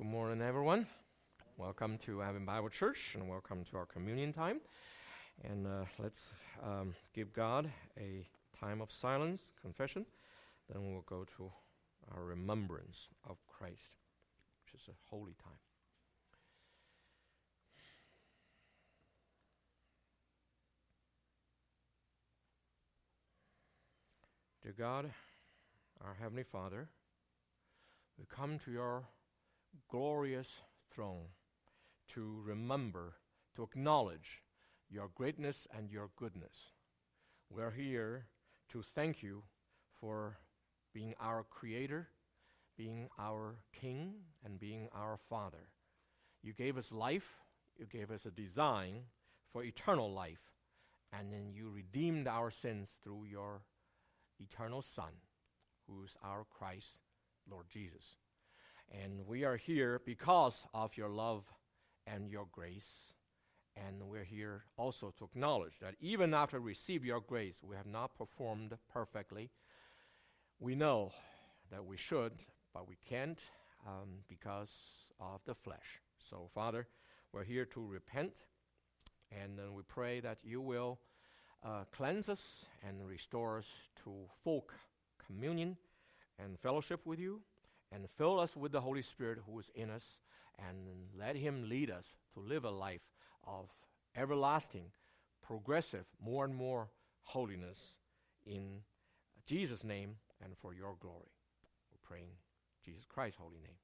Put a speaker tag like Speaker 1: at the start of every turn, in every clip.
Speaker 1: Good morning, everyone. Welcome to Advent Bible Church and welcome to our communion time. And uh, let's um, give God a time of silence, confession. Then we'll go to our remembrance of Christ, which is a holy time. Dear God, our Heavenly Father, we come to your glorious throne to remember, to acknowledge your greatness and your goodness. We're here to thank you for being our Creator, being our King, and being our Father. You gave us life, you gave us a design for eternal life, and then you redeemed our sins through your eternal Son, who's our Christ, Lord Jesus. And we are here because of your love and your grace. And we're here also to acknowledge that even after receive your grace, we have not performed perfectly. We know that we should, but we can't um, because of the flesh. So, Father, we're here to repent, and then we pray that you will uh, cleanse us and restore us to full communion and fellowship with you and fill us with the Holy Spirit who is in us, and let Him lead us to live a life of everlasting, progressive, more and more holiness in Jesus' name and for your glory. We're praying Jesus Christ's holy name.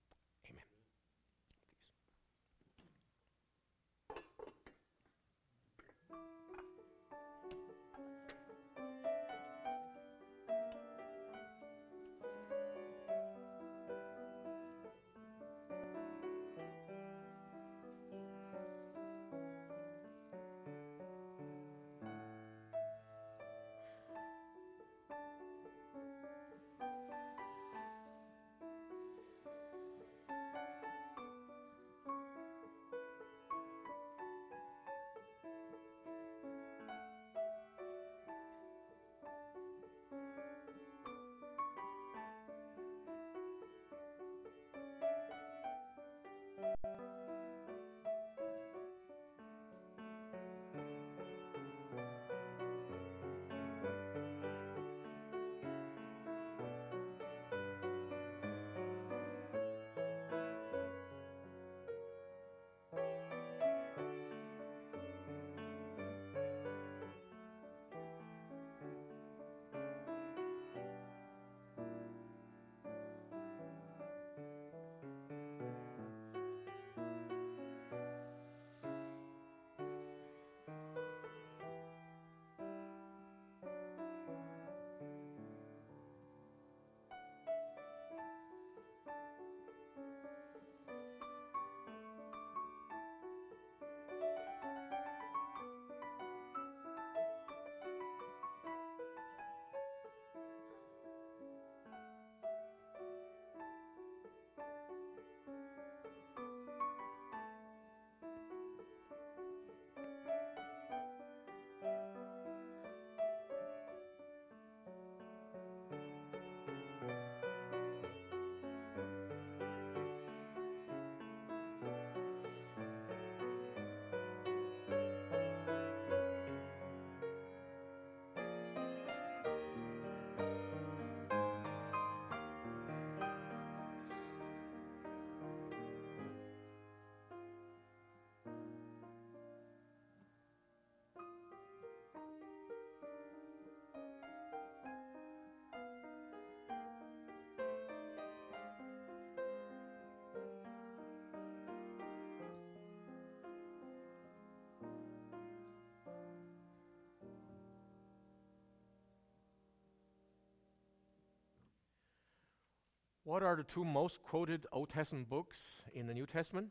Speaker 1: What are the two most quoted Old Testament books in the New Testament?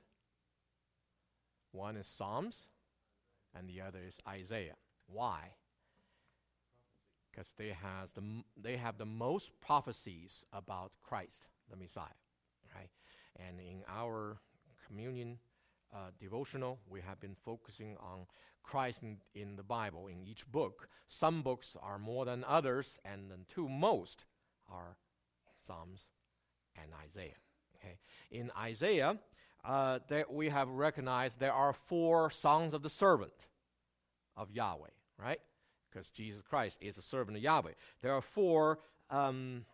Speaker 1: One is Psalms, and the other is Isaiah. Why? Because they the they have the most prophecies about Christ, the Messiah, right? And in our communion uh, devotional, we have been focusing on Christ in, in the Bible in each book. Some books are more than others, and the two most are Psalms and Isaiah. Okay. In Isaiah, uh, there we have recognized there are four songs of the servant of Yahweh, right? Because Jesus Christ is a servant of Yahweh. There are four um,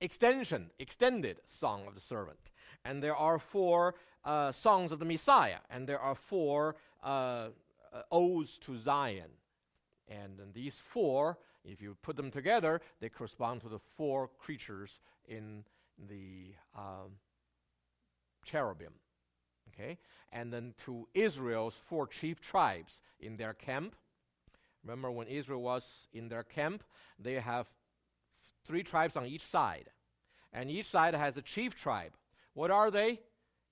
Speaker 1: extension, extended song of the servant, and there are four uh, songs of the Messiah, and there are four uh, uh odes to Zion. And these four, if you put them together, they correspond to the four creatures in the um, cherubim. Okay? And then to Israel's four chief tribes in their camp. Remember when Israel was in their camp, they have three tribes on each side. And each side has a chief tribe. What are they?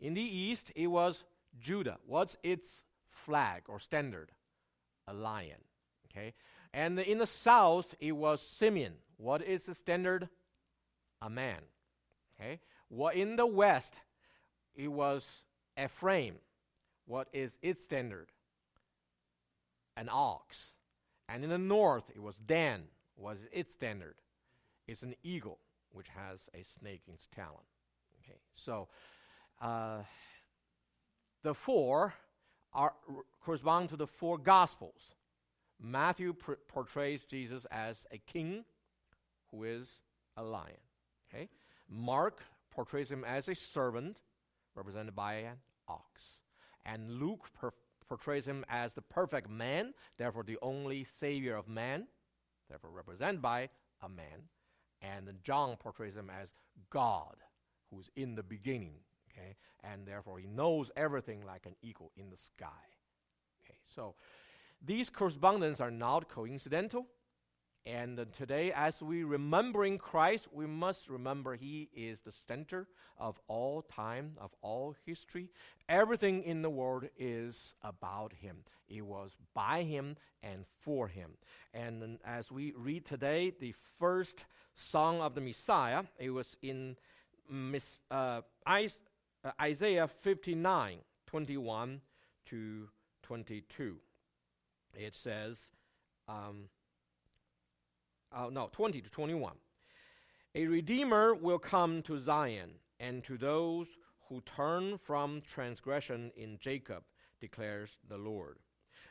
Speaker 1: In the east, it was Judah. What's its flag or standard? A lion. Okay? And in the south, it was Simeon. What is the standard? A man. Okay? What in the west, it was Ephraim. What is its standard? An ox. And in the north, it was Dan. What is its standard? It's an eagle, which has a snake in its talon. Okay, so uh, the four are correspond to the four gospels. Matthew pr- portrays Jesus as a king who is a lion. Okay, Mark portrays him as a servant represented by an ox. And Luke per- portrays him as the perfect man, therefore the only savior of man, therefore represented by a man. And John portrays him as God, who's in the beginning, okay? And therefore he knows everything like an eagle in the sky. Okay, so these correspondences are not coincidental. And today, as we remembering Christ, we must remember He is the center of all time, of all history. Everything in the world is about Him. It was by Him and for Him. And as we read today, the first song of the Messiah, it was in uh, uh Isaiah 59 21 to 22. It says, um, uh, no, 20 to 21. A Redeemer will come to Zion, and to those who turn from transgression in Jacob, declares the Lord.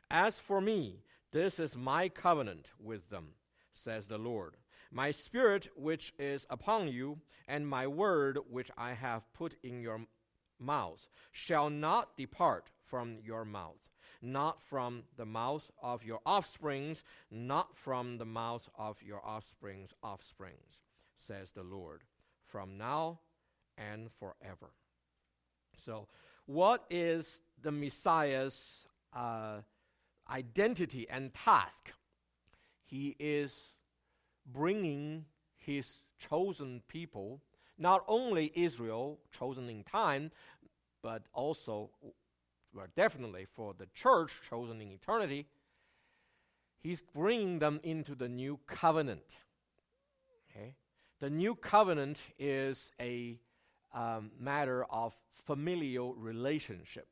Speaker 1: As for me, this is my covenant with them, says the Lord. My spirit which is upon you, and my word which I have put in your mouth, shall not depart from your mouth not from the mouth of your offsprings, not from the mouth of your offsprings' offsprings, says the Lord, from now and forever. So, what is the Messiah's uh, identity and task? He is bringing his chosen people, not only Israel, chosen in time, but also well, definitely for the church chosen in eternity, he's bringing them into the new covenant. Okay? The new covenant is a um, matter of familial relationship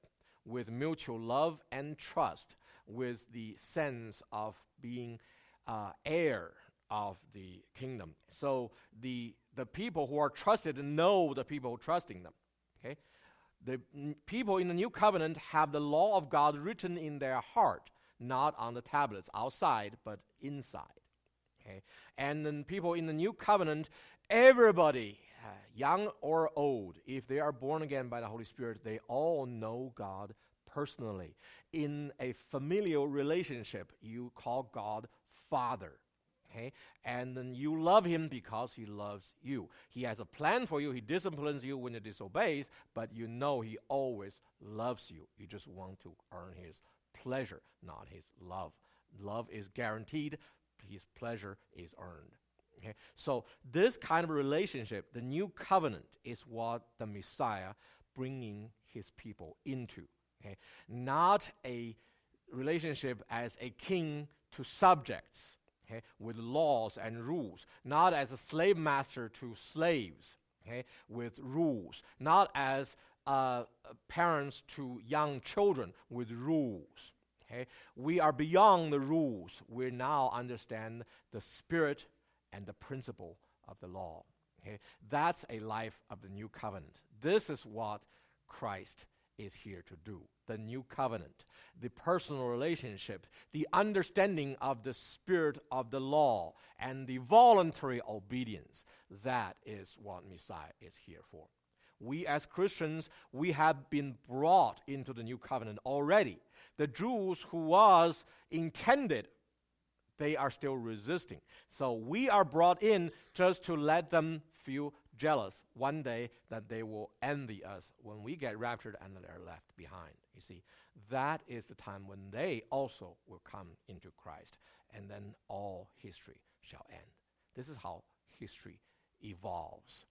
Speaker 1: with mutual love and trust, with the sense of being uh, heir of the kingdom. So the the people who are trusted know the people trusting them. Okay, the people in the new covenant have the law of God written in their heart, not on the tablets outside, but inside. Okay? And then people in the new covenant, everybody, uh, young or old, if they are born again by the Holy Spirit, they all know God personally. In a familial relationship, you call God Father. Okay? And then you love him because he loves you. He has a plan for you. He disciplines you when you disobey, but you know he always loves you. You just want to earn his pleasure, not his love. Love is guaranteed, his pleasure is earned. Okay? So this kind of relationship, the new covenant, is what the Messiah bringing his people into. Okay? Not a relationship as a king to subjects okay, with laws and rules, not as a slave master to slaves, okay, with rules, not as uh, parents to young children with rules. Okay? We are beyond the rules. We now understand the spirit and the principle of the law. Okay? That's a life of the new covenant. This is what Christ is here to do. The new covenant, the personal relationship, the understanding of the spirit of the law, and the voluntary obedience. That is what Messiah is here for. We as Christians, we have been brought into the new covenant already. The Jews who was intended they are still resisting. So we are brought in just to let them feel jealous one day that they will envy us when we get raptured and they're left behind. You see, that is the time when they also will come into Christ, and then all history shall end. This is how history evolves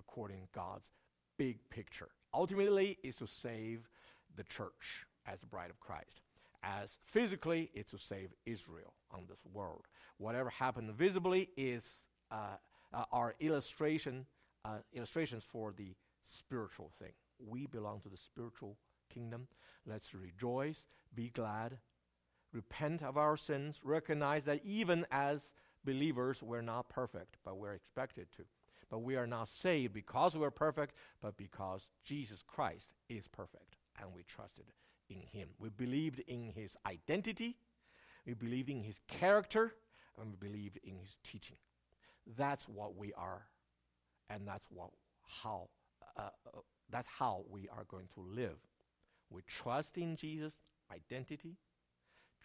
Speaker 1: according to God's big picture. Ultimately, is to save the church as the bride of Christ as physically it's to save Israel on this world. Whatever happened visibly is uh, uh, our illustration uh, illustrations for the spiritual thing. We belong to the spiritual kingdom. Let's rejoice, be glad, repent of our sins, recognize that even as believers we're not perfect, but we're expected to. But we are not saved because we're perfect, but because Jesus Christ is perfect and we trusted in him. We believed in his identity, we believed in his character, and we believed in his teaching. That's what we are, and that's what how uh, uh, that's how we are going to live. We trust in Jesus' identity,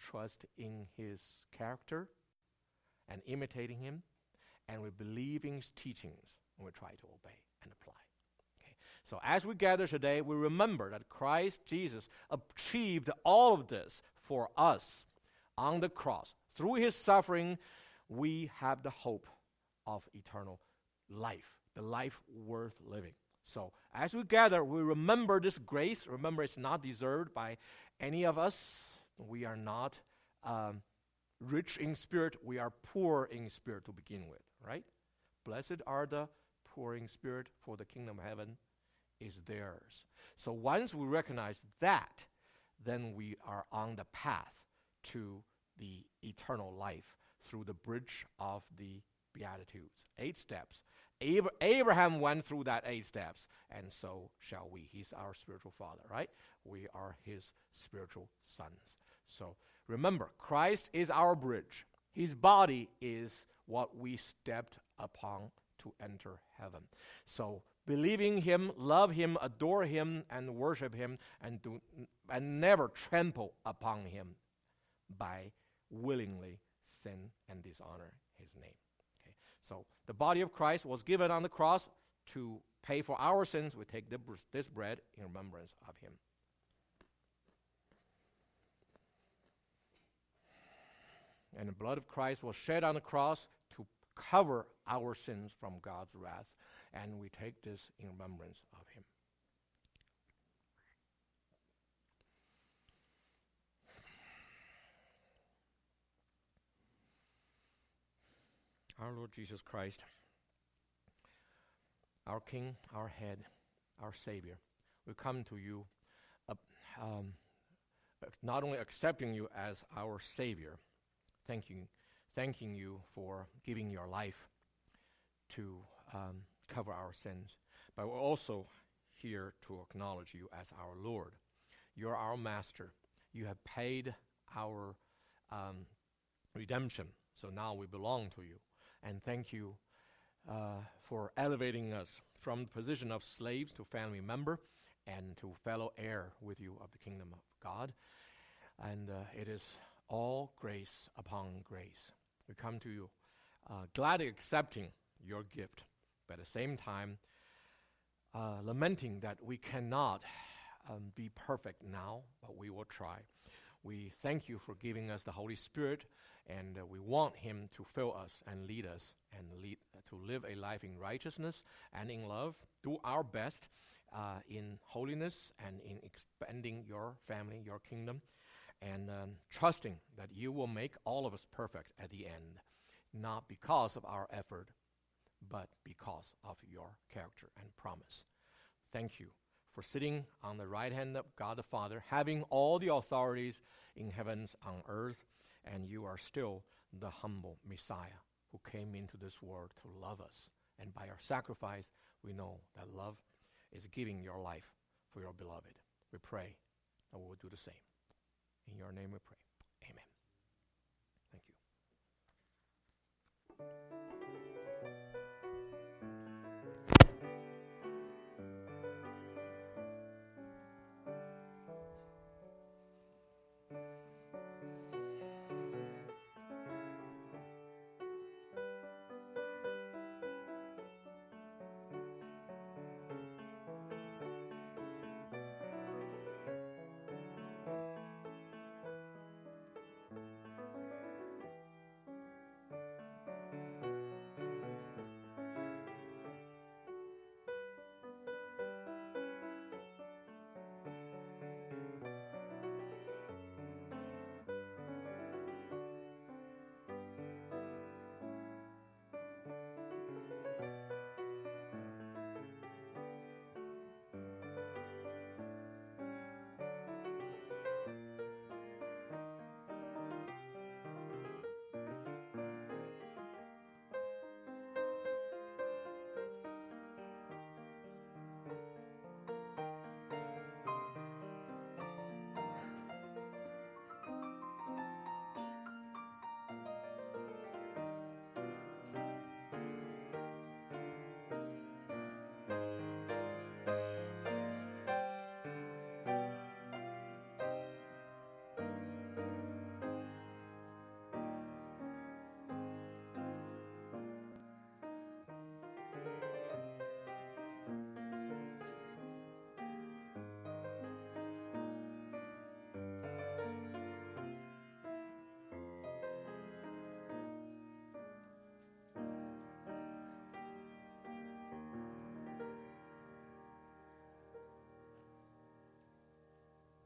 Speaker 1: trust in his character, and imitating him, and we believe in his teachings, and we try to obey and apply. So as we gather today, we remember that Christ Jesus achieved all of this for us on the cross. Through his suffering, we have the hope of eternal life, the life worth living. So as we gather, we remember this grace. Remember, it's not deserved by any of us. We are not um, rich in spirit, we are poor in spirit to begin with, right? Blessed are the poor in spirit, for the kingdom of heaven is theirs. So once we recognize that, then we are on the path to the eternal life through the bridge of the Beatitudes. Eight steps. Ab- Abraham went through that eight steps, and so shall we. He's our spiritual father, right? We are his spiritual sons. So remember, Christ is our bridge. His body is what we stepped upon to enter heaven. So believe in him, love him, adore him, and worship him, and, do, and never trample upon him by willingly sin and dishonor his name. So the body of Christ was given on the cross to pay for our sins. We take this bread in remembrance of him. And the blood of Christ was shed on the cross to cover our sins from God's wrath and we take this in remembrance of him. Our Lord Jesus Christ, our King, our head, our Savior, we come to you uh, um, not only accepting you as our Savior, thanking, thanking you for giving your life to um, cover our sins, but we're also here to acknowledge you as our Lord. You're our master. You have paid our um, redemption, so now we belong to you. And thank you uh, for elevating us from the position of slaves to family member and to fellow heir with you of the kingdom of God. And uh, it is all grace upon grace. We come to you uh, gladly accepting your gift but at the same time, uh, lamenting that we cannot um, be perfect now, but we will try. We thank you for giving us the Holy Spirit, and uh, we want Him to fill us and lead us and lead uh, to live a life in righteousness and in love. Do our best uh, in holiness and in expanding your family, your kingdom, and um, trusting that you will make all of us perfect at the end, not because of our effort, but because of your character and promise. Thank you for sitting on the right hand of God the Father, having all the authorities in heavens on earth, and you are still the humble Messiah who came into this world to love us. And by our sacrifice, we know that love is giving your life for your beloved. We pray that we will do the same. In your name we pray. Amen. Thank you.